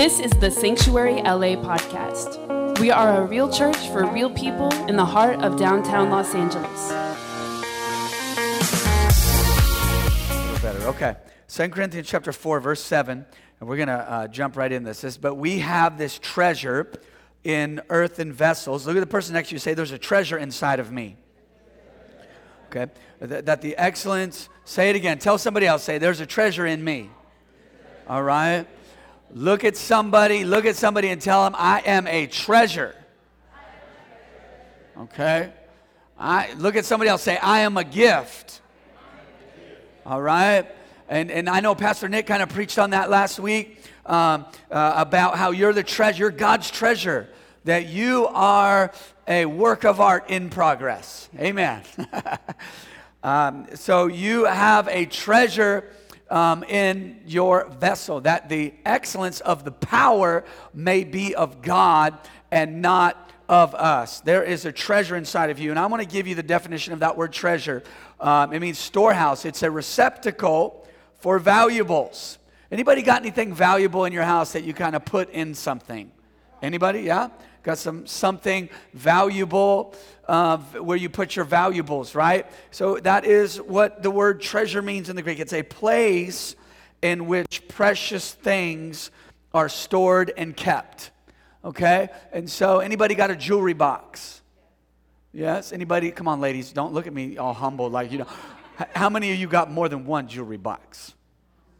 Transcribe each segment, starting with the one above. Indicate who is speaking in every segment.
Speaker 1: This is the Sanctuary LA podcast. We are a real church for real people in the heart of downtown Los Angeles.
Speaker 2: Better. Okay. 2 Corinthians chapter 4, verse 7. And we're going to uh, jump right in this. But we have this treasure in earthen vessels. Look at the person next to you. Say, There's a treasure inside of me. Okay. That the excellence, say it again. Tell somebody else, say, There's a treasure in me. All right. Look at somebody, look at somebody and tell them, I am a treasure. Okay. I, look at somebody else, say, I am a gift. All right. And, and I know Pastor Nick kind of preached on that last week um, uh, about how you're the treasure, you're God's treasure, that you are a work of art in progress. Amen. um, so you have a treasure um, in your vessel, that the excellence of the power may be of God and not of us. There is a treasure inside of you. And I want to give you the definition of that word treasure. Um, it means storehouse, it's a receptacle for valuables. Anybody got anything valuable in your house that you kind of put in something? Anybody? Yeah? Got some something valuable uh, where you put your valuables, right? So that is what the word treasure means in the Greek. It's a place in which precious things are stored and kept. Okay? And so anybody got a jewelry box? Yes? Anybody? Come on, ladies. Don't look at me all humble like you know. How many of you got more than one jewelry box?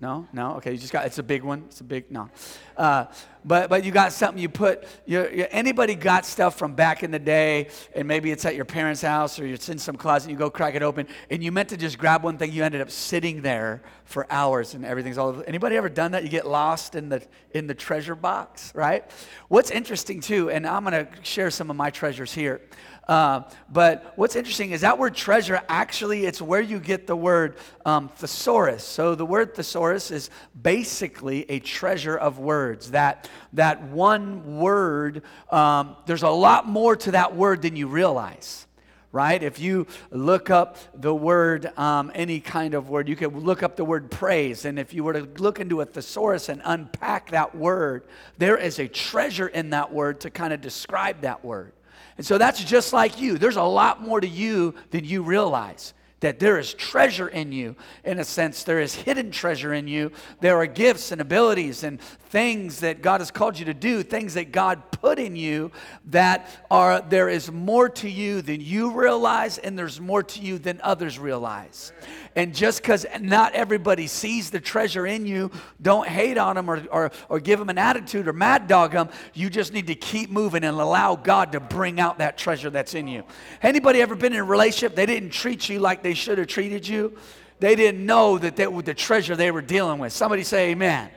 Speaker 2: No, no. Okay, you just got. It's a big one. It's a big no. Uh, but but you got something you put. You, you, anybody got stuff from back in the day, and maybe it's at your parents' house or it's in some closet. You go crack it open, and you meant to just grab one thing. You ended up sitting there for hours, and everything's all. Anybody ever done that? You get lost in the in the treasure box, right? What's interesting too, and I'm gonna share some of my treasures here. Uh, but what's interesting is that word treasure actually it's where you get the word um, thesaurus. So the word thesaurus is basically a treasure of words. That that one word, um, there's a lot more to that word than you realize. Right? If you look up the word, um, any kind of word, you could look up the word praise. And if you were to look into a thesaurus and unpack that word, there is a treasure in that word to kind of describe that word. And so that's just like you. There's a lot more to you than you realize. That there is treasure in you. In a sense, there is hidden treasure in you. There are gifts and abilities and things that God has called you to do, things that God put in you that are, there is more to you than you realize, and there's more to you than others realize. And just because not everybody sees the treasure in you, don't hate on them or, or, or give them an attitude or mad dog them. You just need to keep moving and allow God to bring out that treasure that's in you. Anybody ever been in a relationship? They didn't treat you like they should have treated you. They didn't know that they, the treasure they were dealing with. Somebody say amen.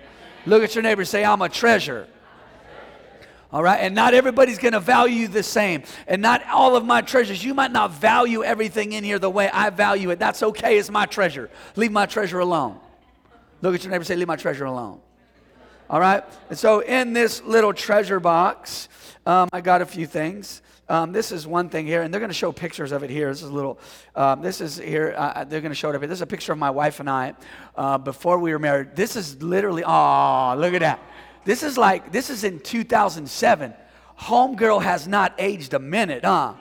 Speaker 2: Look at your neighbor say, I'm a treasure. All right, and not everybody's gonna value you the same. And not all of my treasures, you might not value everything in here the way I value it. That's okay, it's my treasure. Leave my treasure alone. Look at your neighbor say, Leave my treasure alone. All right, and so in this little treasure box, um, I got a few things. Um, this is one thing here, and they're going to show pictures of it here. This is a little, um, this is here, uh, they're going to show it up here. This is a picture of my wife and I uh, before we were married. This is literally, oh, look at that. This is like, this is in 2007. Homegirl has not aged a minute, huh?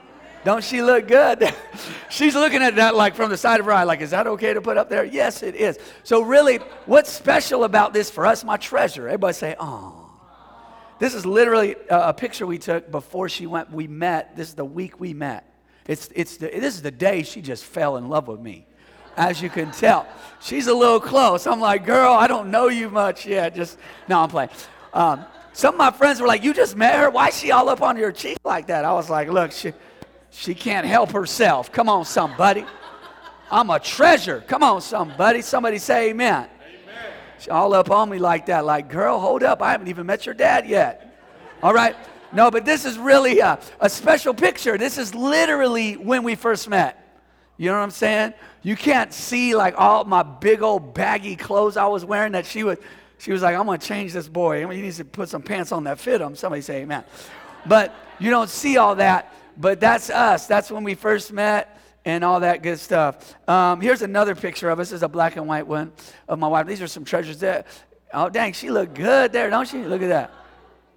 Speaker 2: Don't she look good? She's looking at that like from the side of her eye, like, is that okay to put up there? Yes, it is. So, really, what's special about this for us? My treasure. Everybody say, oh. This is literally a, a picture we took before she went. We met. This is the week we met. It's, it's the, this is the day she just fell in love with me. As you can tell, she's a little close. I'm like, girl, I don't know you much yet. Just no, I'm playing. Um, some of my friends were like, you just met her. Why is she all up on your cheek like that? I was like, look, she, she can't help herself. Come on, somebody. I'm a treasure. Come on, somebody. Somebody say amen. She all up on me like that, like, girl, hold up. I haven't even met your dad yet. All right? No, but this is really a, a special picture. This is literally when we first met. You know what I'm saying? You can't see like all my big old baggy clothes I was wearing that she was, she was like, I'm gonna change this boy. He needs to put some pants on that fit him. Somebody say amen. But you don't see all that. But that's us. That's when we first met and all that good stuff. Um, here's another picture of us. This is a black and white one of my wife. These are some treasures that Oh, dang, she looked good there, don't she? Look at that.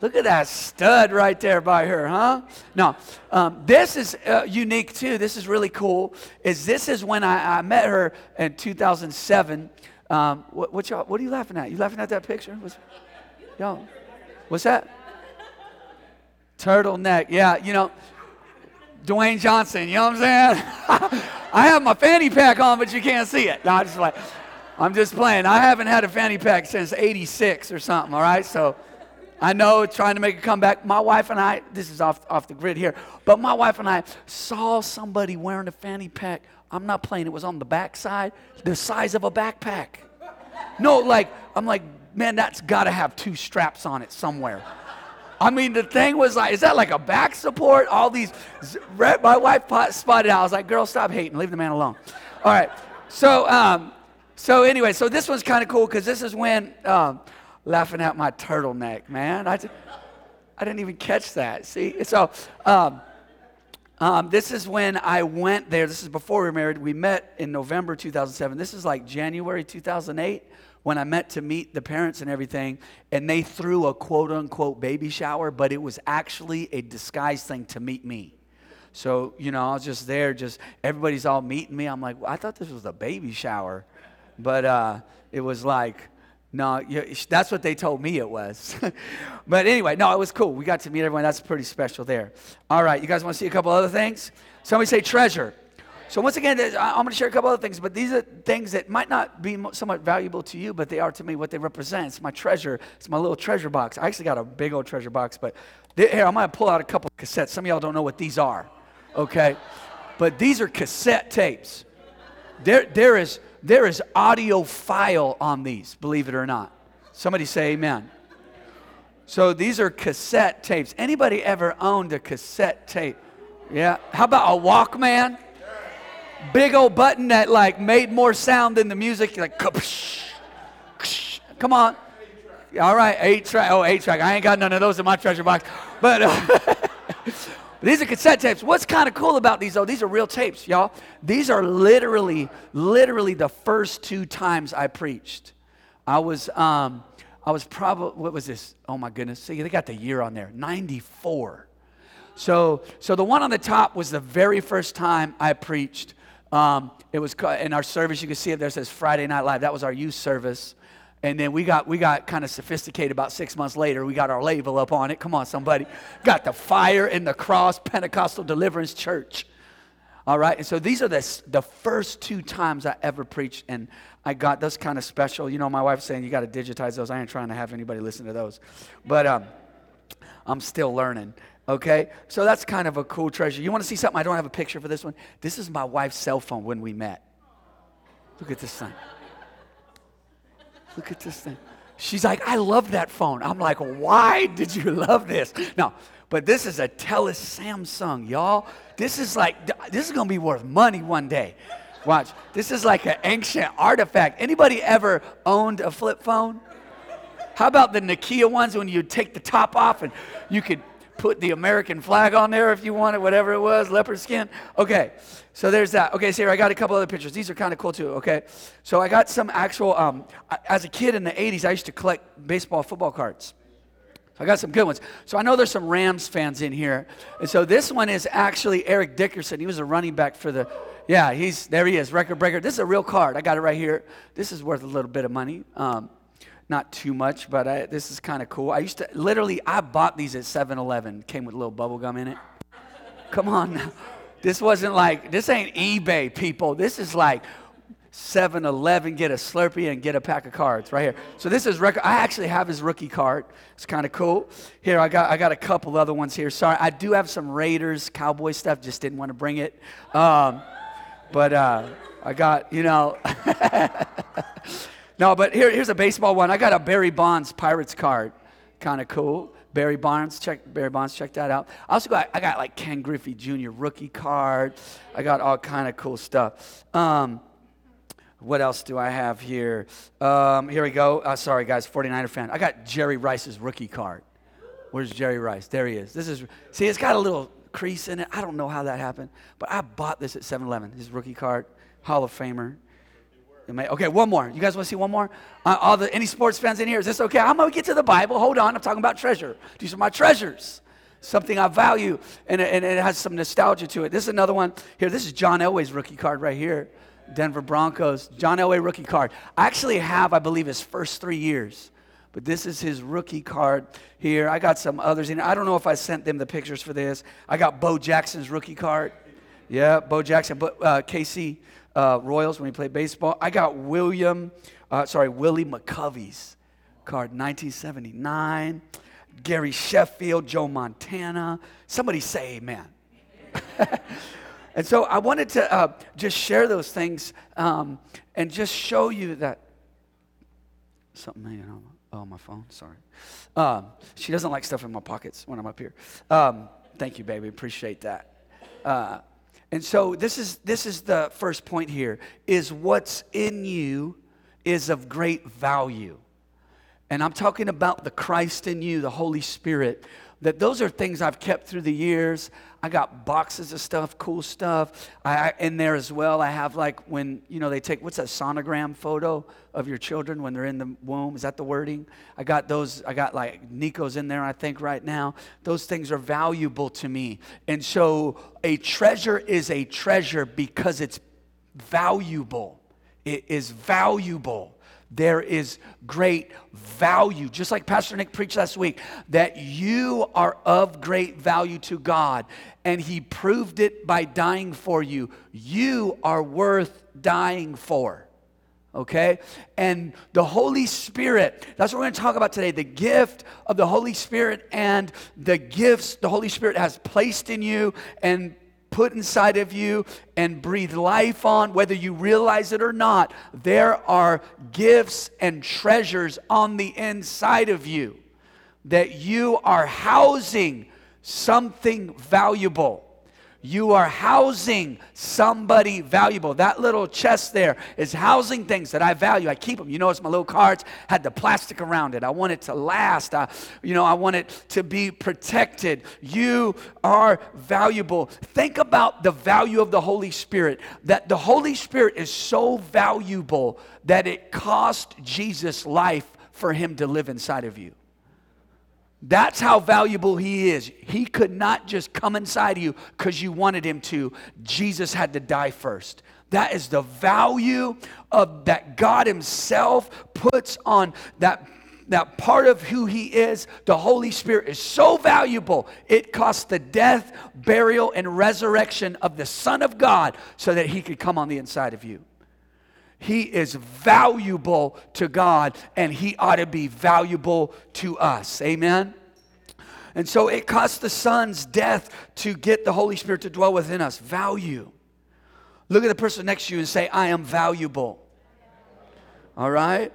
Speaker 2: Look at that stud right there by her, huh? No, um, this is uh, unique too. This is really cool. Is this is when I, I met her in 2007. Um, what, what, y'all, what are you laughing at? You laughing at that picture? What's, y'all, what's that? Turtleneck. Yeah, you know, Dwayne Johnson. You know what I'm saying? I have my fanny pack on, but you can't see it. No, I just like. I'm just playing. I haven't had a fanny pack since 86 or something, all right? So I know trying to make a comeback. My wife and I, this is off, off the grid here, but my wife and I saw somebody wearing a fanny pack. I'm not playing, it was on the backside, the size of a backpack. No, like, I'm like, man, that's got to have two straps on it somewhere. I mean, the thing was like, is that like a back support? All these, my wife spotted out. I was like, girl, stop hating, leave the man alone. All right, so um, so anyway, so this one's kind of cool because this is when um, laughing at my turtleneck, man. I, I didn't even catch that. See, so um, um, this is when I went there. This is before we were married. We met in November 2007. This is like January 2008 when I met to meet the parents and everything, and they threw a quote unquote baby shower, but it was actually a disguised thing to meet me. So, you know, I was just there, just everybody's all meeting me. I'm like, well, I thought this was a baby shower. But uh, it was like, no, that's what they told me it was. but anyway, no, it was cool. We got to meet everyone. That's pretty special there. All right, you guys want to see a couple other things? Somebody say treasure. So once again, I'm going to share a couple other things, but these are things that might not be somewhat valuable to you, but they are to me what they represent. It's my treasure. It's my little treasure box. I actually got a big old treasure box, but here I'm going to pull out a couple cassettes. Some of y'all don't know what these are, okay? But these are cassette tapes. There, there is there is audio file on these, believe it or not. Somebody say amen. So these are cassette tapes. Anybody ever owned a cassette tape? Yeah. How about a Walkman? Big old button that like made more sound than the music. Like, come on. All right, eight track. Oh, eight track. I ain't got none of those in my treasure box. But uh, These are cassette tapes. What's kind of cool about these, though, these are real tapes, y'all. These are literally, literally the first two times I preached. I was, um, I was probably, what was this? Oh my goodness. See, they got the year on there 94. So, so the one on the top was the very first time I preached. Um, it was in our service. You can see it there. It says Friday Night Live. That was our youth service. And then we got we got kind of sophisticated about six months later. We got our label up on it. Come on, somebody. Got the fire and the cross Pentecostal Deliverance Church. All right. And so these are the, the first two times I ever preached. And I got those kind of special. You know, my wife's saying you got to digitize those. I ain't trying to have anybody listen to those. But um, I'm still learning. Okay. So that's kind of a cool treasure. You want to see something? I don't have a picture for this one. This is my wife's cell phone when we met. Look at this thing. Look at this thing. She's like, I love that phone. I'm like, why did you love this? No, but this is a Telus Samsung, y'all. This is like, this is gonna be worth money one day. Watch, this is like an ancient artifact. Anybody ever owned a flip phone? How about the Nokia ones when you take the top off and you could put the American flag on there if you wanted, whatever it was, leopard skin? Okay, so there's that. Okay, so here I got a couple other pictures. These are kind of cool too. Okay, so I got some actual. Um, as a kid in the '80s, I used to collect baseball, football cards. So I got some good ones. So I know there's some Rams fans in here, and so this one is actually Eric Dickerson. He was a running back for the. Yeah, he's there. He is record breaker. This is a real card. I got it right here. This is worth a little bit of money. Um, not too much, but I, this is kind of cool. I used to literally, I bought these at 7-Eleven. Came with a little bubble gum in it. Come on now. This wasn't like, this ain't eBay, people. This is like 7 Eleven, get a Slurpee and get a pack of cards right here. So this is record. I actually have his rookie card. It's kind of cool. Here, I got, I got a couple other ones here. Sorry, I do have some Raiders, Cowboy stuff, just didn't want to bring it. Um, but uh, I got, you know. no, but here, here's a baseball one. I got a Barry Bonds Pirates card. Kind of cool. Barry Bonds, check Barry Bonds, check that out. I also got I got like Ken Griffey Jr. rookie card. I got all kind of cool stuff. Um, what else do I have here? Um, here we go. Uh, sorry, guys, 49er fan. I got Jerry Rice's rookie card. Where's Jerry Rice? There he is. This is see, it's got a little crease in it. I don't know how that happened, but I bought this at 7-Eleven. His rookie card, Hall of Famer. Okay, one more. You guys want to see one more? Uh, all the any sports fans in here? Is this okay? I'm gonna get to the Bible. Hold on. I'm talking about treasure. These are my treasures. Something I value, and, and it has some nostalgia to it. This is another one. Here, this is John Elway's rookie card right here. Denver Broncos. John Elway rookie card. I actually have, I believe, his first three years. But this is his rookie card here. I got some others in. I don't know if I sent them the pictures for this. I got Bo Jackson's rookie card. Yeah, Bo Jackson, but uh, uh, Royals when he played baseball. I got William, uh, sorry, Willie McCovey's card, 1979. Gary Sheffield, Joe Montana. Somebody say amen. and so I wanted to uh, just share those things um, and just show you that something, you know, oh, my phone, sorry. Um, she doesn't like stuff in my pockets when I'm up here. Um, thank you, baby, appreciate that. Uh, and so this is this is the first point here is what's in you is of great value. And I'm talking about the Christ in you, the Holy Spirit. That those are things I've kept through the years. I got boxes of stuff, cool stuff. I, in there as well. I have like when you know they take what's that sonogram photo of your children when they're in the womb. Is that the wording? I got those. I got like Nico's in there. I think right now those things are valuable to me. And so a treasure is a treasure because it's valuable. It is valuable there is great value. Just like Pastor Nick preached last week, that you are of great value to God, and He proved it by dying for you. You are worth dying for. Okay? And the Holy Spirit, that's what we're going to talk about today the gift of the Holy Spirit and the gifts the Holy Spirit has placed in you and put inside of you and breathe life on, whether you realize it or not, there are gifts and treasures on the inside of you that you are housing something valuable. You are housing somebody valuable. That little chest there is housing things that I value. I keep them. You notice my little cards had the plastic around it. I want it to last. I, you know, I want it to be protected. You are valuable. Think about the value of the Holy Spirit. That the Holy Spirit is so valuable that it cost Jesus life for him to live inside of you. That's how valuable he is. He could not just come inside of you because you wanted him to. Jesus had to die first. That is the value of that God himself puts on that that part of who he is, the Holy Spirit, is so valuable. It cost the death, burial, and resurrection of the Son of God so that he could come on the inside of you. He is valuable to God, and He ought to be valuable to us. Amen? And so it cost the Son's death to get the Holy Spirit to dwell within us. Value. Look at the person next to you and say, I am valuable. All right?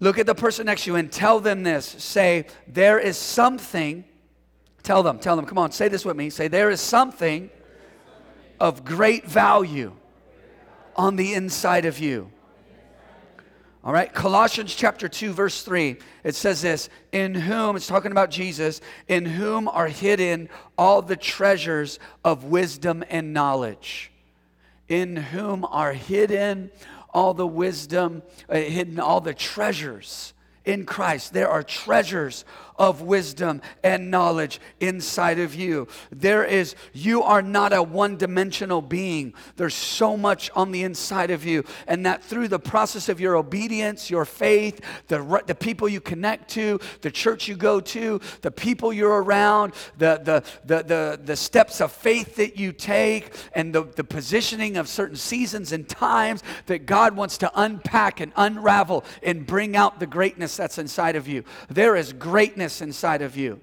Speaker 2: Look at the person next to you and tell them this. Say, there is something. Tell them, tell them, come on, say this with me. Say, there is something of great value on the inside of you. All right, Colossians chapter 2, verse 3, it says this In whom, it's talking about Jesus, in whom are hidden all the treasures of wisdom and knowledge. In whom are hidden all the wisdom, uh, hidden all the treasures in Christ. There are treasures of wisdom and knowledge inside of you. There is, you are not a one dimensional being. There's so much on the inside of you. And that through the process of your obedience, your faith, the, the people you connect to, the church you go to, the people you're around, the, the, the, the, the steps of faith that you take, and the, the positioning of certain seasons and times that God wants to unpack and unravel and bring out the greatness that's inside of you. There is greatness inside of you.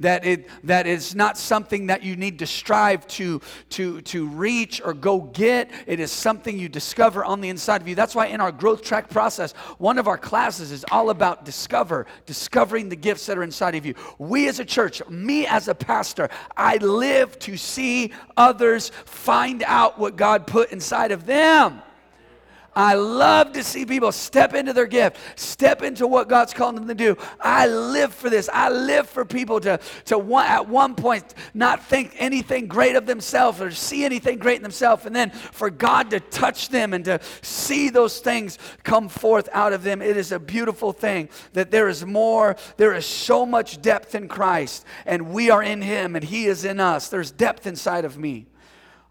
Speaker 2: That it that is not something that you need to strive to to to reach or go get. It is something you discover on the inside of you. That's why in our growth track process one of our classes is all about discover discovering the gifts that are inside of you. We as a church me as a pastor i live to see others find out what god put inside of them I love to see people step into their gift, step into what God's called them to do. I live for this. I live for people to, to one, at one point not think anything great of themselves or see anything great in themselves, and then for God to touch them and to see those things come forth out of them. It is a beautiful thing that there is more, there is so much depth in Christ, and we are in Him, and He is in us. There's depth inside of me.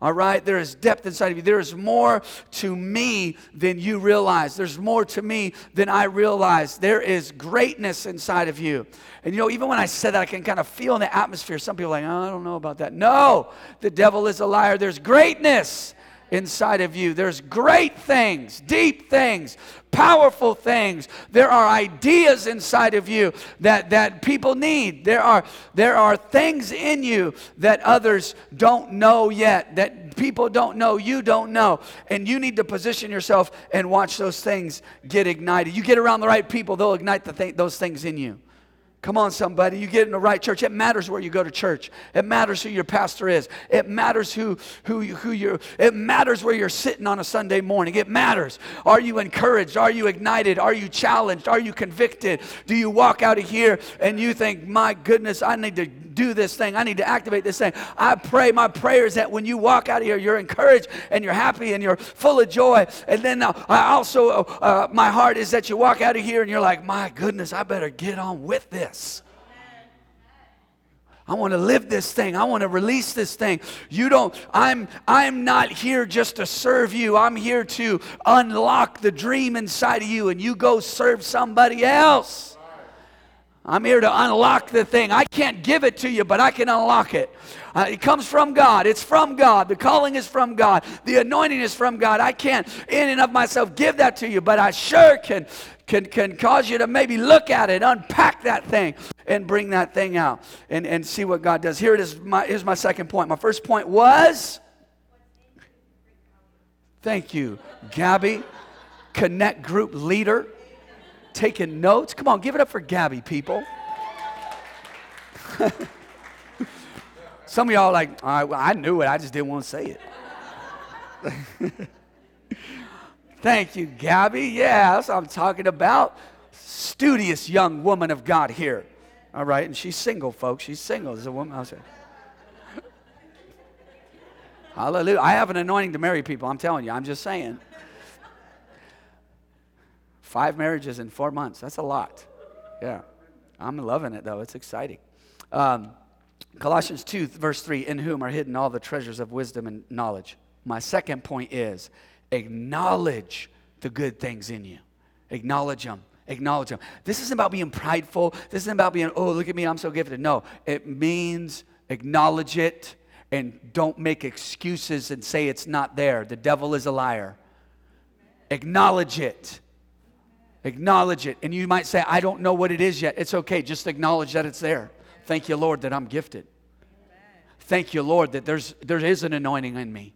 Speaker 2: All right? There is depth inside of you. There is more to me than you realize. There's more to me than I realize. There is greatness inside of you. And you know, even when I said that, I can kind of feel in the atmosphere. Some people are like, oh, I don't know about that. No, the devil is a liar. There's greatness inside of you. There's great things, deep things, powerful things. There are ideas inside of you that, that people need. There are, there are things in you that others don't know yet, that people don't know, you don't know. And you need to position yourself and watch those things get ignited. You get around the right people, they'll ignite the th- those things in you. Come on, somebody. You get in the right church. It matters where you go to church. It matters who your pastor is. It matters who, who, who you it matters where you're sitting on a Sunday morning. It matters. Are you encouraged? Are you ignited? Are you challenged? Are you convicted? Do you walk out of here and you think, my goodness, I need to do this thing. I need to activate this thing. I pray, my prayer is that when you walk out of here, you're encouraged and you're happy and you're full of joy. And then uh, I also, uh, uh, my heart is that you walk out of here and you're like, my goodness, I better get on with this. I want to live this thing. I want to release this thing. You don't I'm I'm not here just to serve you. I'm here to unlock the dream inside of you and you go serve somebody else. I'm here to unlock the thing. I can't give it to you, but I can unlock it. Uh, it comes from God. It's from God. The calling is from God. The anointing is from God. I can't, in and of myself, give that to you, but I sure can, can, can cause you to maybe look at it, unpack that thing, and bring that thing out and, and see what God does. Here it is. My, here's my second point. My first point was thank you, Gabby, Connect Group leader taking notes. Come on, give it up for Gabby, people. Some of y'all like, well, I knew it, I just didn't want to say it. Thank you, Gabby. Yeah, that's what I'm talking about. Studious young woman of God here. All right, and she's single, folks. She's single. There's a woman. I'll say. Hallelujah. I have an anointing to marry people. I'm telling you. I'm just saying. Five marriages in four months. That's a lot. Yeah. I'm loving it, though. It's exciting. Um, Colossians 2, verse 3 In whom are hidden all the treasures of wisdom and knowledge. My second point is acknowledge the good things in you, acknowledge them. Acknowledge them. This isn't about being prideful. This isn't about being, oh, look at me, I'm so gifted. No, it means acknowledge it and don't make excuses and say it's not there. The devil is a liar. Acknowledge it. Acknowledge it. And you might say, I don't know what it is yet. It's okay. Just acknowledge that it's there. Thank you, Lord, that I'm gifted. Thank you, Lord, that there's, there is an anointing in me.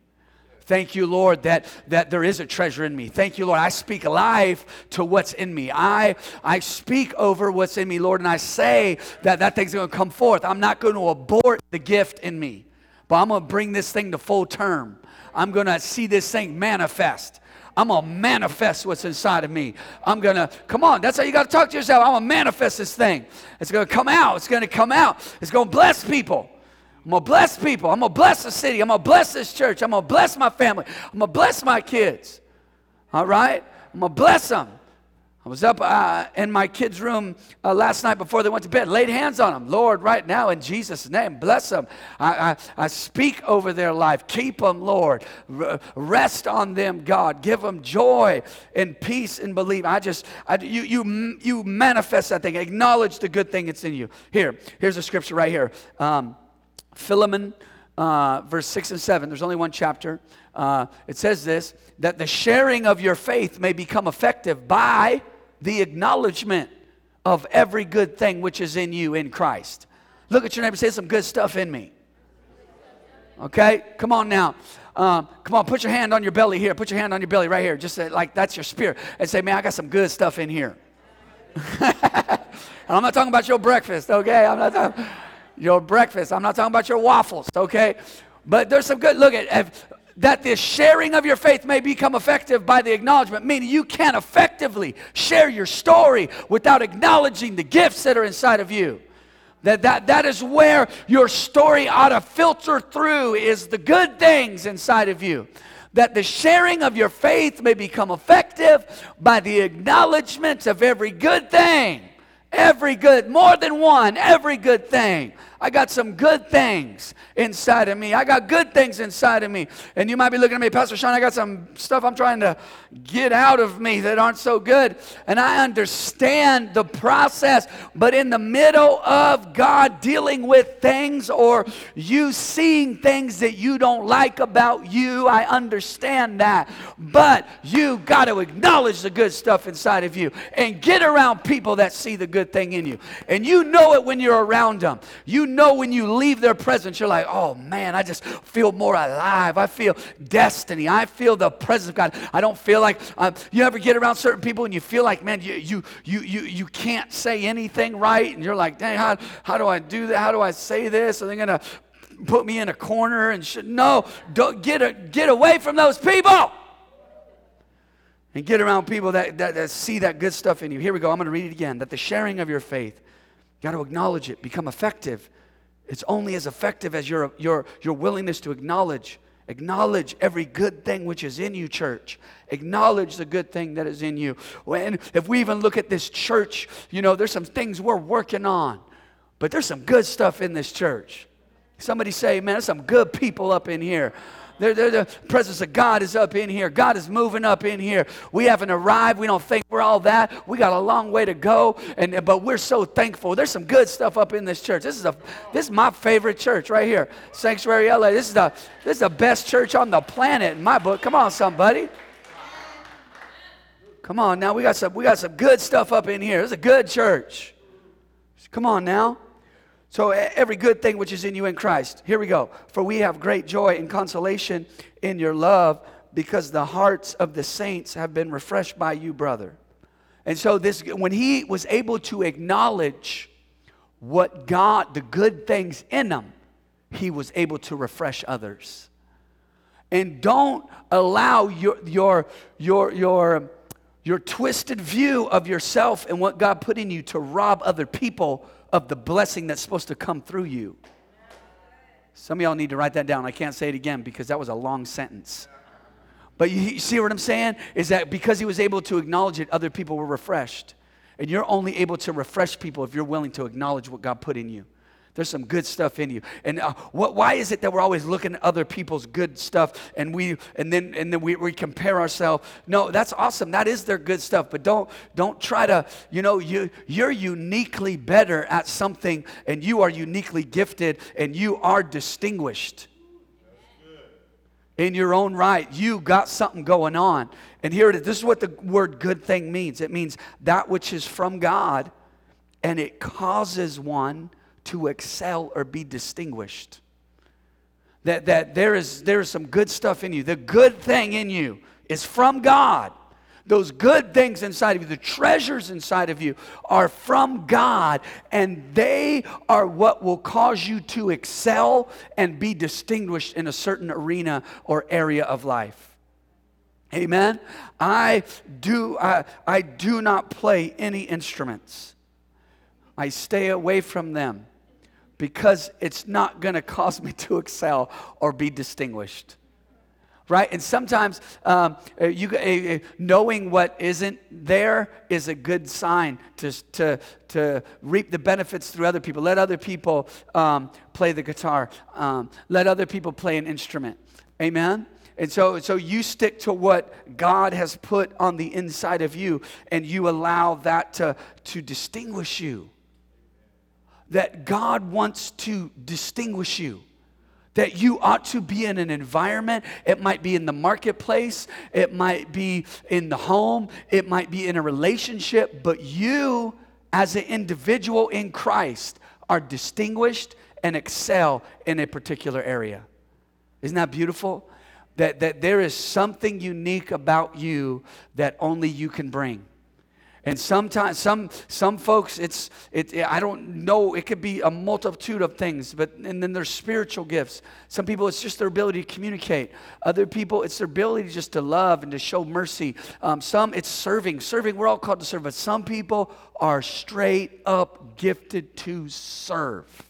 Speaker 2: Thank you, Lord, that, that there is a treasure in me. Thank you, Lord. I speak life to what's in me. I, I speak over what's in me, Lord, and I say that that thing's going to come forth. I'm not going to abort the gift in me, but I'm going to bring this thing to full term. I'm going to see this thing manifest. I'm going to manifest what's inside of me. I'm going to, come on, that's how you got to talk to yourself. I'm going to manifest this thing. It's going to come out. It's going to come out. It's going to bless people. I'm going to bless people. I'm going to bless the city. I'm going to bless this church. I'm going to bless my family. I'm going to bless my kids. All right? I'm going to bless them. I was up uh, in my kids' room uh, last night before they went to bed, laid hands on them. Lord, right now, in Jesus' name, bless them. I, I, I speak over their life. Keep them, Lord. R- rest on them, God. Give them joy and peace and belief. I just, I, you, you, you manifest that thing. Acknowledge the good thing that's in you. Here, here's a scripture right here. Um, Philemon, uh, verse 6 and 7. There's only one chapter. Uh, it says this that the sharing of your faith may become effective by the acknowledgement of every good thing which is in you in Christ. Look at your neighbor say some good stuff in me. Okay? Come on now. Um, come on, put your hand on your belly here. Put your hand on your belly right here. Just say, like that's your spirit. And say, man, I got some good stuff in here. I'm not talking about your breakfast, okay? I'm not talking your breakfast. I'm not talking about your waffles, okay? But there's some good. Look at that the sharing of your faith may become effective by the acknowledgement, meaning you can't effectively share your story without acknowledging the gifts that are inside of you. That, that, that is where your story ought to filter through is the good things inside of you that the sharing of your faith may become effective by the acknowledgement of every good thing. Every good, more than one, every good thing. I got some good things inside of me. I got good things inside of me. And you might be looking at me, Pastor Sean, I got some stuff I'm trying to get out of me that aren't so good. And I understand the process. But in the middle of God dealing with things or you seeing things that you don't like about you, I understand that. But you got to acknowledge the good stuff inside of you and get around people that see the good thing in you. And you know it when you're around them. You know when you leave their presence, you're like, oh man, I just feel more alive. I feel destiny. I feel the presence of God. I don't feel like uh, you ever get around certain people and you feel like, man, you, you, you, you, you can't say anything right. And you're like, dang, how, how do I do that? How do I say this? Are they going to put me in a corner and should no don't get a, get away from those people and get around people that, that, that, see that good stuff in you here we go i'm going to read it again that the sharing of your faith got to acknowledge it become effective it's only as effective as your, your, your willingness to acknowledge. Acknowledge every good thing which is in you, church. Acknowledge the good thing that is in you. When if we even look at this church, you know, there's some things we're working on, but there's some good stuff in this church. Somebody say, man, there's some good people up in here. They're, they're, the presence of God is up in here. God is moving up in here. We haven't arrived. We don't think we're all that. We got a long way to go, and but we're so thankful. There's some good stuff up in this church. This is a this is my favorite church right here, Sanctuary LA. This is the this is the best church on the planet in my book. Come on, somebody. Come on now. We got some we got some good stuff up in here. It's a good church. Come on now. So, every good thing which is in you in Christ. Here we go. For we have great joy and consolation in your love because the hearts of the saints have been refreshed by you, brother. And so, this, when he was able to acknowledge what God, the good things in them, he was able to refresh others. And don't allow your, your, your, your, your twisted view of yourself and what God put in you to rob other people of the blessing that's supposed to come through you. Some of y'all need to write that down. I can't say it again because that was a long sentence. But you see what I'm saying? Is that because he was able to acknowledge it, other people were refreshed. And you're only able to refresh people if you're willing to acknowledge what God put in you. There's some good stuff in you. And uh, what, why is it that we're always looking at other people's good stuff and we and then and then we, we compare ourselves? No, that's awesome. That is their good stuff. But don't don't try to, you know, you you're uniquely better at something and you are uniquely gifted and you are distinguished. In your own right, you got something going on. And here it is. This is what the word good thing means. It means that which is from God and it causes one to excel or be distinguished. That, that there, is, there is some good stuff in you. The good thing in you is from God. Those good things inside of you, the treasures inside of you, are from God, and they are what will cause you to excel and be distinguished in a certain arena or area of life. Amen. I do I, I do not play any instruments. I stay away from them because it's not going to cause me to excel or be distinguished right? And sometimes um, uh, you uh, knowing what isn't there is a good sign to, to, to reap the benefits through other people. Let other people um, play the guitar. Um, let other people play an instrument. Amen? And so, so you stick to what God has put on the inside of you, and you allow that to, to distinguish you that God wants to distinguish you. That you ought to be in an environment. It might be in the marketplace, it might be in the home, it might be in a relationship, but you, as an individual in Christ, are distinguished and excel in a particular area. Isn't that beautiful? That, that there is something unique about you that only you can bring. And sometimes, some some folks, it's it, I don't know. It could be a multitude of things, but and then there's spiritual gifts. Some people, it's just their ability to communicate. Other people, it's their ability just to love and to show mercy. Um, some, it's serving. Serving, we're all called to serve, but some people are straight up gifted to serve.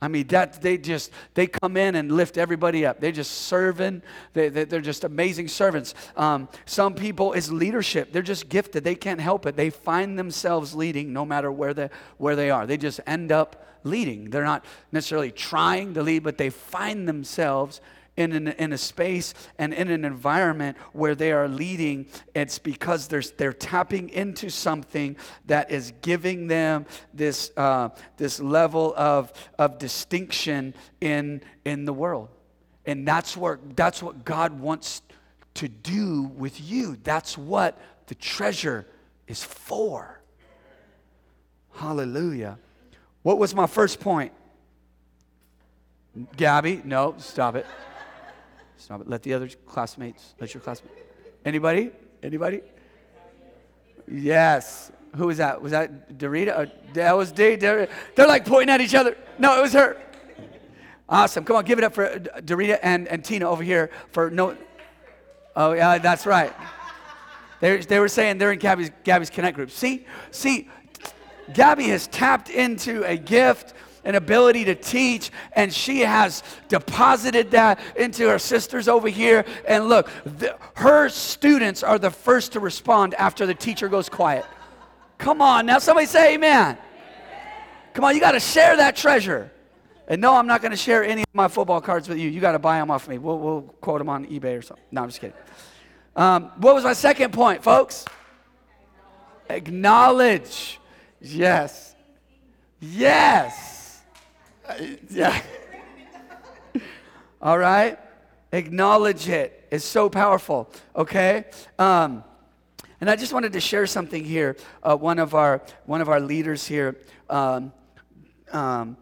Speaker 2: I mean, that they just they come in and lift everybody up. They're just serving. They, they, are just amazing servants. Um, some people is leadership. They're just gifted. They can't help it. They find themselves leading no matter where they where they are. They just end up leading. They're not necessarily trying to lead, but they find themselves in, an, in a space and in an environment where they are leading, it's because they're, they're tapping into something that is giving them this, uh, this level of, of distinction in, in the world. And that's, where, that's what God wants to do with you. That's what the treasure is for. Hallelujah. What was my first point? Gabby, no, stop it. Stop it. Let the other classmates, let your classmates. Anybody? Anybody? Yes. Who was that? Was that Dorita? Uh, that was D. They're, they're like pointing at each other. No, it was her. Awesome. Come on, give it up for uh, Dorita and, and Tina over here for no. Oh, yeah, that's right. They, they were saying they're in Gabby's, Gabby's Connect group. See, see, Gabby has tapped into a gift an ability to teach, and she has deposited that into her sisters over here. And look, the, her students are the first to respond after the teacher goes quiet. Come on, now somebody say amen. Come on, you got to share that treasure. And no, I'm not going to share any of my football cards with you. You got to buy them off me. We'll, we'll quote them on eBay or something. No, I'm just kidding. Um, what was my second point, folks? Acknowledge. Yes. Yes yeah. All right? Acknowledge it. It's so powerful, okay? Um, and I just wanted to share something here. Uh, one, of our, one of our leaders here, um, um,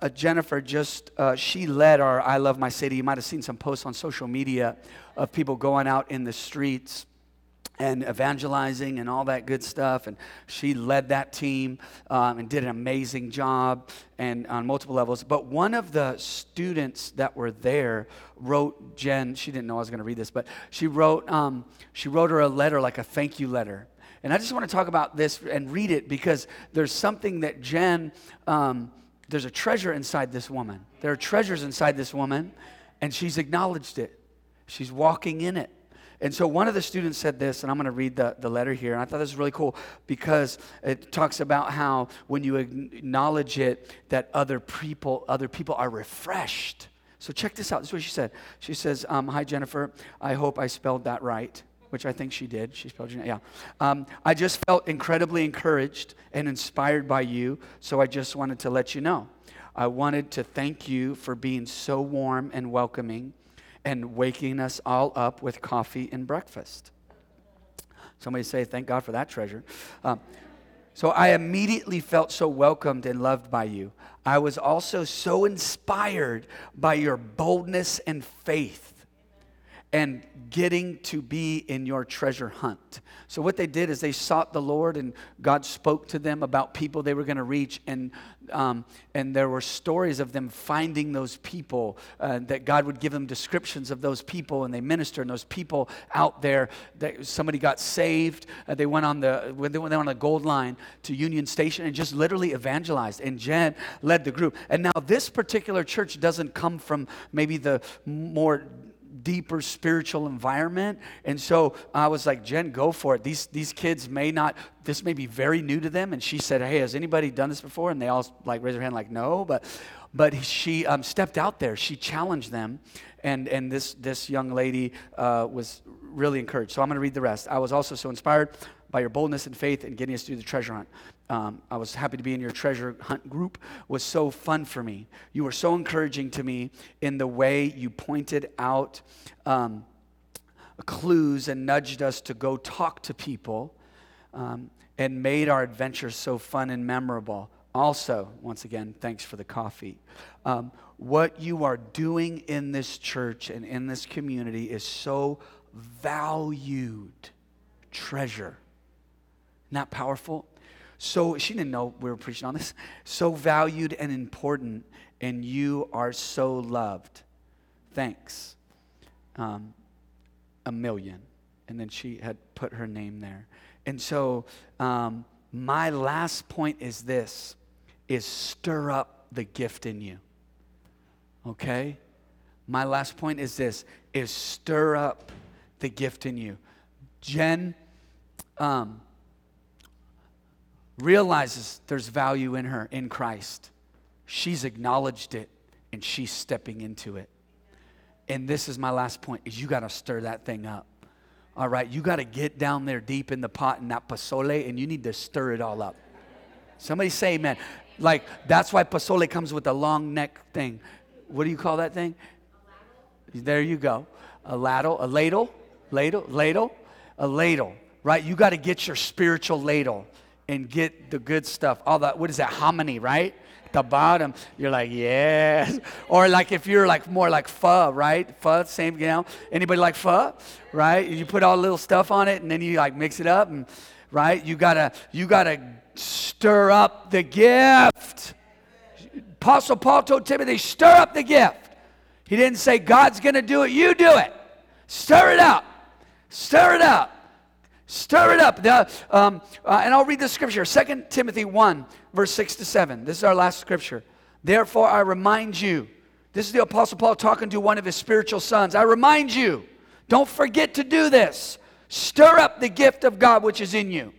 Speaker 2: uh, Jennifer, just uh, she led our I Love My City. You might have seen some posts on social media of people going out in the streets and evangelizing and all that good stuff. And she led that team um, and did an amazing job and on multiple levels. But one of the students that were there wrote Jen. She didn't know I was going to read this, but she wrote um, she wrote her a letter, like a thank you letter. And I just want to talk about this and read it because there's something that Jen. Um, there's a treasure inside this woman. There are treasures inside this woman, and she's acknowledged it. She's walking in it. And so one of the students said this, and I'm going to read the, the letter here. And I thought this was really cool because it talks about how when you acknowledge it, that other people, other people are refreshed. So check this out. This is what she said. She says, um, Hi, Jennifer. I hope I spelled that right, which I think she did. She spelled your name. Yeah. Um, I just felt incredibly encouraged and inspired by you, so I just wanted to let you know. I wanted to thank you for being so warm and welcoming and waking us all up with coffee and breakfast. Somebody say, Thank God for that treasure. Um, so I immediately felt so welcomed and loved by you. I was also so inspired by your boldness and faith and getting to be in your treasure hunt. So, what they did is they sought the Lord, and God spoke to them about people they were going to reach. And, um, and there were stories of them finding those people, uh, that God would give them descriptions of those people, and they ministered. And those people out there, somebody got saved. Uh, they went on the they went on the Gold Line to Union Station and just literally evangelized. And Jen led the group. And now, this particular church doesn't come from maybe the more deeper spiritual environment. And so I was like, Jen, go for it. These, these kids may not, this may be very new to them. And she said, Hey, has anybody done this before? And they all like raised their hand, like, No. But, but she um, stepped out there. She challenged them. And, and this, this young lady uh, was really encouraged. So I'm going to read the rest. I was also so inspired by your boldness and faith in getting us through the treasure hunt. Um, I was happy to be in your treasure hunt group. It was so fun for me. You were so encouraging to me in the way you pointed out um, clues and nudged us to go talk to people um, and made our adventure so fun and memorable. Also, once again, thanks for the coffee. Um, what you are doing in this church and in this community is so valued treasure Not powerful. So she didn't know we were preaching on this. So valued and important, and you are so loved. Thanks. Um, a million. And then she had put her name there. And so um, my last point is this is stir up the gift in you. Okay? My last point is this is stir up the gift in you. Jen um, realizes there's value in her in Christ. She's acknowledged it and she's stepping into it. And this is my last point is you got to stir that thing up. All right, you got to get down there deep in the pot in that pozole and you need to stir it all up. Somebody say amen. Like that's why pozole comes with a long neck thing. What do you call that thing? There you go. A ladle, a ladle, ladle, ladle, a ladle. Right? You got to get your spiritual ladle and get the good stuff. All that, what is that? Hominy, right? The bottom, you're like, yes. Or like if you're like more like pho, right? Pho, same, you know. Anybody like pho, right? You put all the little stuff on it and then you like mix it up and, right? You gotta, you gotta stir up the gift. Apostle Paul told Timothy, stir up the gift. He didn't say, God's gonna do it, you do it. Stir it up. Stir it up. Stir it up. The, um, uh, and I'll read the scripture 2 Timothy 1, verse 6 to 7. This is our last scripture. Therefore, I remind you, this is the Apostle Paul talking to one of his spiritual sons. I remind you, don't forget to do this. Stir up the gift of God which is in you.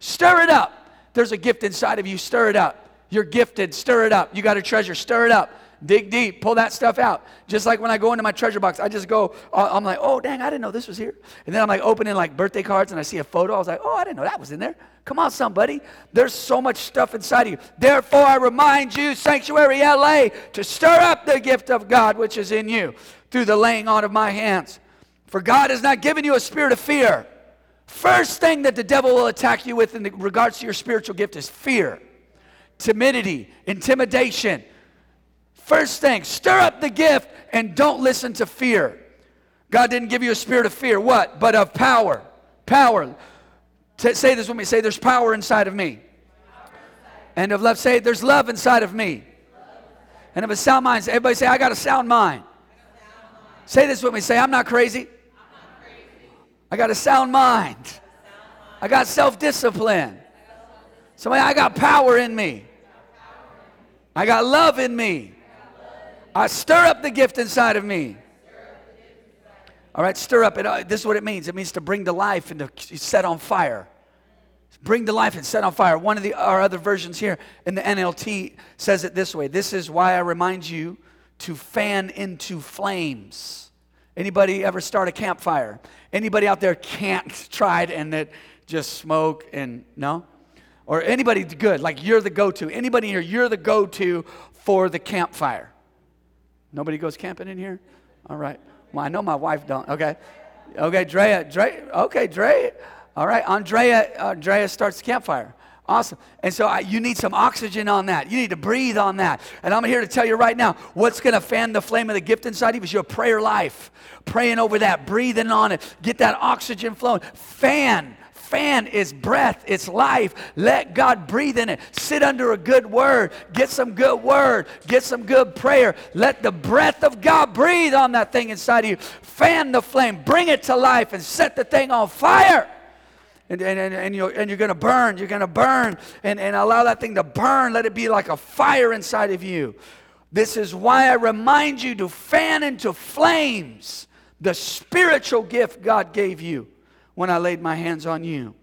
Speaker 2: Stir it up. There's a gift inside of you, stir it up. You're gifted, stir it up. You got a treasure, stir it up. Dig deep, pull that stuff out. Just like when I go into my treasure box, I just go, uh, I'm like, oh, dang, I didn't know this was here. And then I'm like opening like birthday cards and I see a photo. I was like, oh, I didn't know that was in there. Come on, somebody. There's so much stuff inside of you. Therefore, I remind you, Sanctuary LA, to stir up the gift of God which is in you through the laying on of my hands. For God has not given you a spirit of fear. First thing that the devil will attack you with in regards to your spiritual gift is fear, timidity, intimidation First thing, stir up the gift and don't listen to fear. God didn't give you a spirit of fear. What? But of power. Power. say this with me. Say, there's power inside of me. And of love, say, there's love inside of me. And of a sound mind, everybody say, I got a sound mind. Say this with me. Say, I'm not crazy. I got a sound mind. I got self discipline. Somebody, I got power in me. I got love in me. I stir up the gift inside of me. All right, stir up. It, uh, this is what it means. It means to bring to life and to set on fire. Bring to life and set on fire. One of the our other versions here in the NLT says it this way. This is why I remind you to fan into flames. Anybody ever start a campfire? Anybody out there can't tried and that just smoke and no? Or anybody good, like you're the go-to. Anybody here, you're the go-to for the campfire. Nobody goes camping in here? All right. Well, I know my wife don't. Okay. Okay, Drea, Drea, okay, Drea. All right, Andrea, uh, Andrea starts the campfire. Awesome. And so I, you need some oxygen on that. You need to breathe on that. And I'm here to tell you right now what's going to fan the flame of the gift inside you is your prayer life. Praying over that, breathing on it, get that oxygen flowing. Fan fan is breath, it's life. Let God breathe in it. Sit under a good word. Get some good word. Get some good prayer. Let the breath of God breathe on that thing inside of you. Fan the flame. Bring it to life and set the thing on fire. And, and, and, and, you're, and you're going to burn. You're going to burn. And, and allow that thing to burn. Let it be like a fire inside of you. This is why I remind you to fan into flames the spiritual gift God gave you when I laid my hands on you.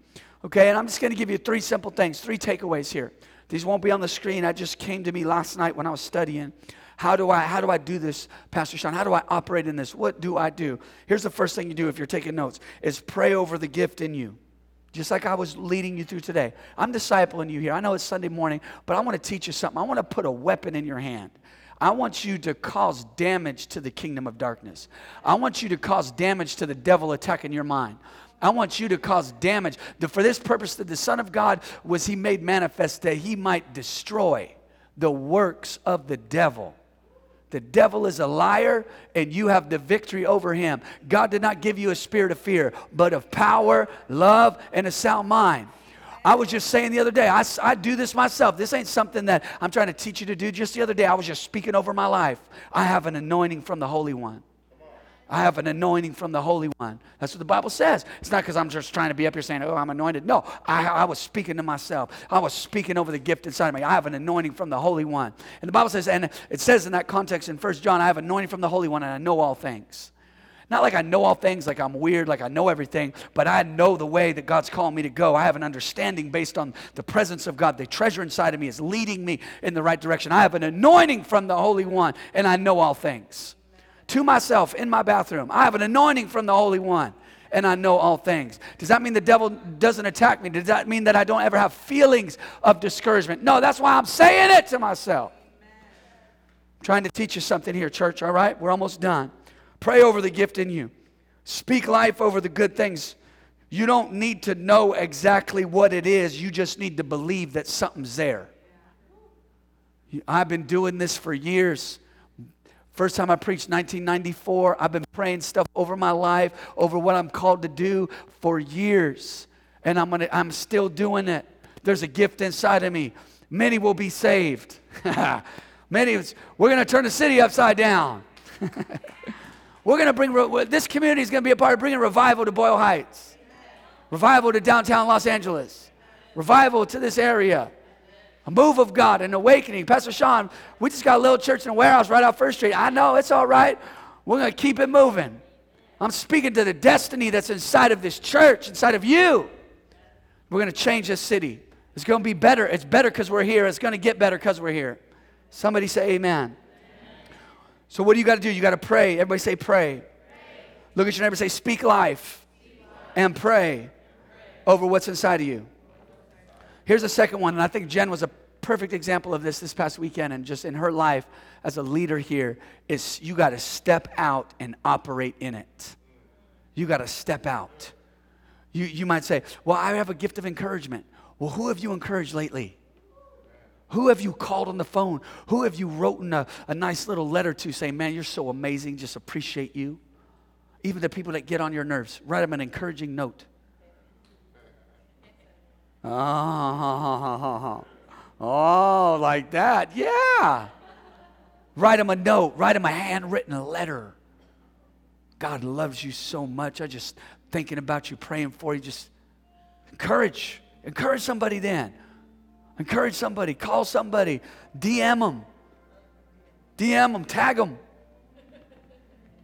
Speaker 2: Okay, and I'm just going to give you three simple things, three takeaways here. These won't be on the screen. I just came to me last night when I was studying. How do I how do I do this, Pastor Sean? How do I operate in this? What do I do? Here's the first thing you do if you're taking notes is pray over the gift in you. Just like I was leading you through today. I'm discipling you here. I know it's Sunday morning, but I want to teach you something. I want to put a weapon in your hand. I want you to cause damage to the kingdom of darkness. I want you to cause damage to the devil attacking your mind. I want you to cause damage. For this purpose, that the Son of God was He made manifest that He might destroy the works of the devil. The devil is a liar, and you have the victory over him. God did not give you a spirit of fear, but of power, love, and a sound mind. I was just saying the other day, I, I do this myself. This ain't something that I'm trying to teach you to do. Just the other day, I was just speaking over my life. I have an anointing from the Holy One. I have an anointing from the Holy One. That's what the Bible says. It's not because I'm just trying to be up here saying, oh, I'm anointed. No, I, I, was speaking to myself. I was speaking over the gift inside of me. I have an anointing from the Holy One. And the Bible says, and it says in that context in First John, I have anointing from the Holy One and I know all things. Not like I know all things, like I'm weird, like I know everything, but I know the way that God's calling me to go. I have an understanding based on the presence of God. The treasure inside of me is leading me in the right direction. I have an anointing from the Holy One and I know all things to myself in my bathroom. I have an anointing from the Holy One and I know all things. Does that mean the devil doesn't attack me? Does that mean that I don't ever have feelings of discouragement? No, that's why I'm saying it to myself. I'm trying to teach you something here, church, all right? We're almost done. Pray over the gift in you, speak life over the good things. You don't need to know exactly what it is, you just need to believe that something's there. I've been doing this for years. First time I preached 1994. I've been praying stuff over my life, over what I'm called to do for years. And I'm gonna I'm still doing it. There's a gift inside of me. Many will be saved. Many we're gonna turn the city upside down. we're gonna bring this community is gonna be a part of bringing revival to Boyle Heights, revival to downtown Los Angeles, revival to this area a move of God, an awakening. Pastor Sean, we just got a little church in a warehouse right off First Street. I know it's all right. We're going to keep it moving. I'm speaking to the destiny that's inside of this church, inside of you. We're going to change this city. It's going to be better. It's better because we're here. It's going to get better because we're here. Somebody say amen. So, what do you got to do? You got to pray. Everybody say pray. pray. Look at your neighbor say, speak life, speak life. and pray, pray over what's inside of you. Here's a second one, and I think Jen was a perfect example of this this past weekend and just in her life as a leader here is you got to step out and operate in it. You got to step out. You, you might say, Well, I have a gift of encouragement. Well, who have you encouraged lately? Who have you called on the phone? Who have you written a, a nice little letter to saying, Man, you're so amazing, just appreciate you? Even the people that get on your nerves, write them an encouraging note. Oh, oh, like that. Yeah. Write him a note, write him a handwritten letter. God loves you so much. I just thinking about you, praying for you. Just encourage. Encourage somebody then. Encourage somebody. Call somebody. DM them. DM them. Tag them.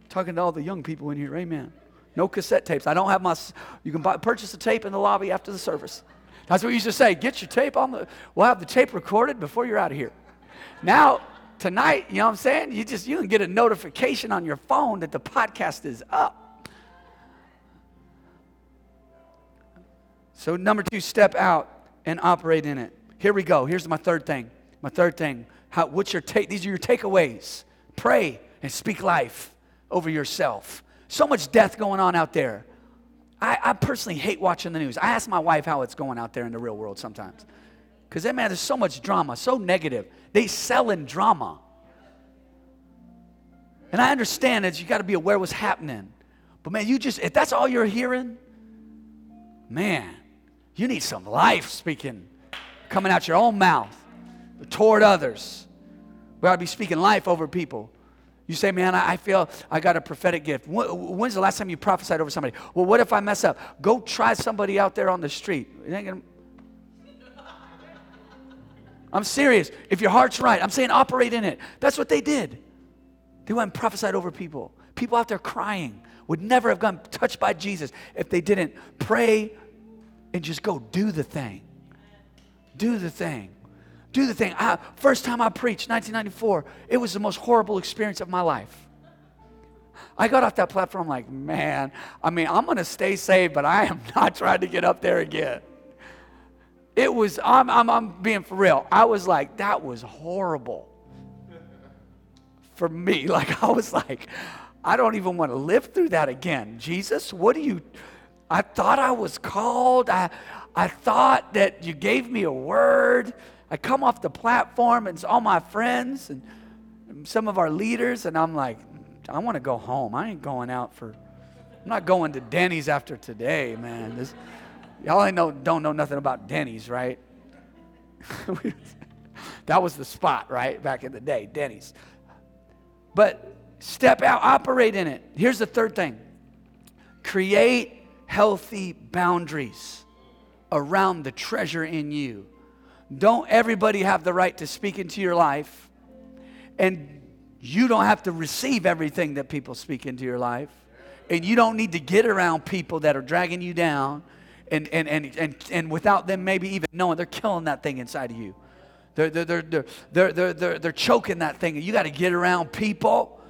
Speaker 2: Talking to all the young people in here. Amen. No cassette tapes. I don't have my. You can buy, purchase a tape in the lobby after the service. That's what we used to say. Get your tape on the, we'll have the tape recorded before you're out of here. Now, tonight, you know what I'm saying? You just, you can get a notification on your phone that the podcast is up. So, number two, step out and operate in it. Here we go. Here's my third thing. My third thing. How, what's your take? These are your takeaways. Pray and speak life over yourself. So much death going on out there. I, I personally hate watching the news. I ask my wife how it's going out there in the real world sometimes. Because, man, there's so much drama, so negative. They sell in drama. And I understand that you got to be aware what's happening. But, man, you just, if that's all you're hearing, man, you need some life speaking coming out your own mouth toward others. We ought to be speaking life over people. You say, man, I feel I got a prophetic gift. When's the last time you prophesied over somebody? Well, what if I mess up? Go try somebody out there on the street. Gonna... I'm serious. If your heart's right, I'm saying operate in it. That's what they did. They went and prophesied over people. People out there crying would never have gotten touched by Jesus if they didn't pray and just go do the thing. Do the thing do the thing. I, first time I preached, 1994, it was the most horrible experience of my life. I got off that platform like, man, I mean, I'm going to stay saved, but I am not trying to get up there again. It was, I'm, I'm, I'm being for real. I was like, that was horrible for me. Like, I was like, I don't even want to live through that again. Jesus, what do you, I thought I was called. I, I thought that you gave me a word. I come off the platform and it's all my friends and some of our leaders, and I'm like, mm, I want to go home. I ain't going out for, I'm not going to Denny's after today, man. This, Y'all ain't know, don't know nothing about Denny's, right? that was the spot, right? Back in the day, Denny's. But step out, operate in it. Here's the third thing create healthy boundaries around the treasure in you. Don't everybody have the right to speak into your life, and you don't have to receive everything that people speak into your life. And you don't need to get around people that are dragging you down and, and, and, and, and without them maybe even knowing they're killing that thing inside of you. They're, they're, they're, they're, they're, they're, they're, choking that thing. You got to get around people.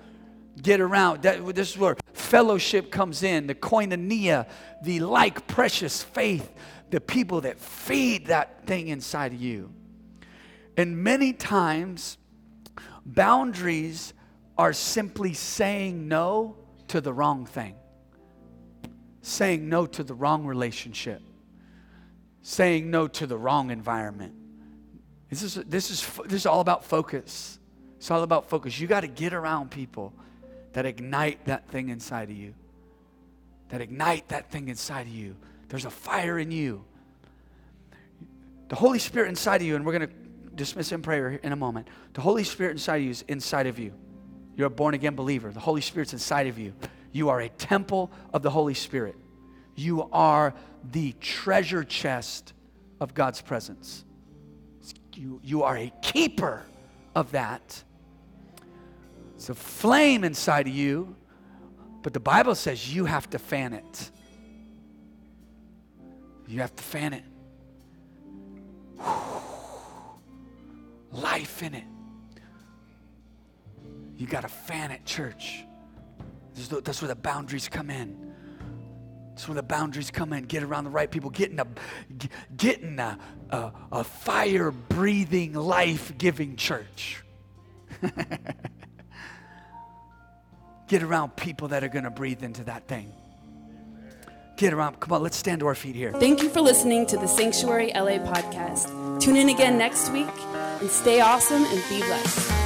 Speaker 2: Get around. That, this is where fellowship comes in, the koinonia, the like precious faith, the people that feed that thing inside of you. And many times, boundaries are simply saying no to the wrong thing saying no to the wrong relationship, saying no to the wrong environment. This is, this is, this is all about focus. It's all about focus. You got to get around people that ignite that thing inside of you, that ignite that thing inside of you. There's a fire in you. The Holy Spirit inside of you, and we're going to dismiss in prayer in a moment. The Holy Spirit inside of you is inside of you. You're a born again believer. The Holy Spirit's inside of you. You are a temple of the Holy Spirit. You are the treasure chest of God's presence. You, you are a keeper of that. It's a flame inside of you, but the Bible says you have to fan it. You have to fan it. Life in it. You got to fan it, church. That's where the boundaries come in. That's where the boundaries come in. Get around the right people. Get in a, get in a, a, a fire breathing, life giving church. get around people that are going to breathe into that thing. Get around. Um, come on, let's stand to our feet here.
Speaker 1: Thank you for listening to the Sanctuary LA podcast. Tune in again next week and stay awesome and be blessed.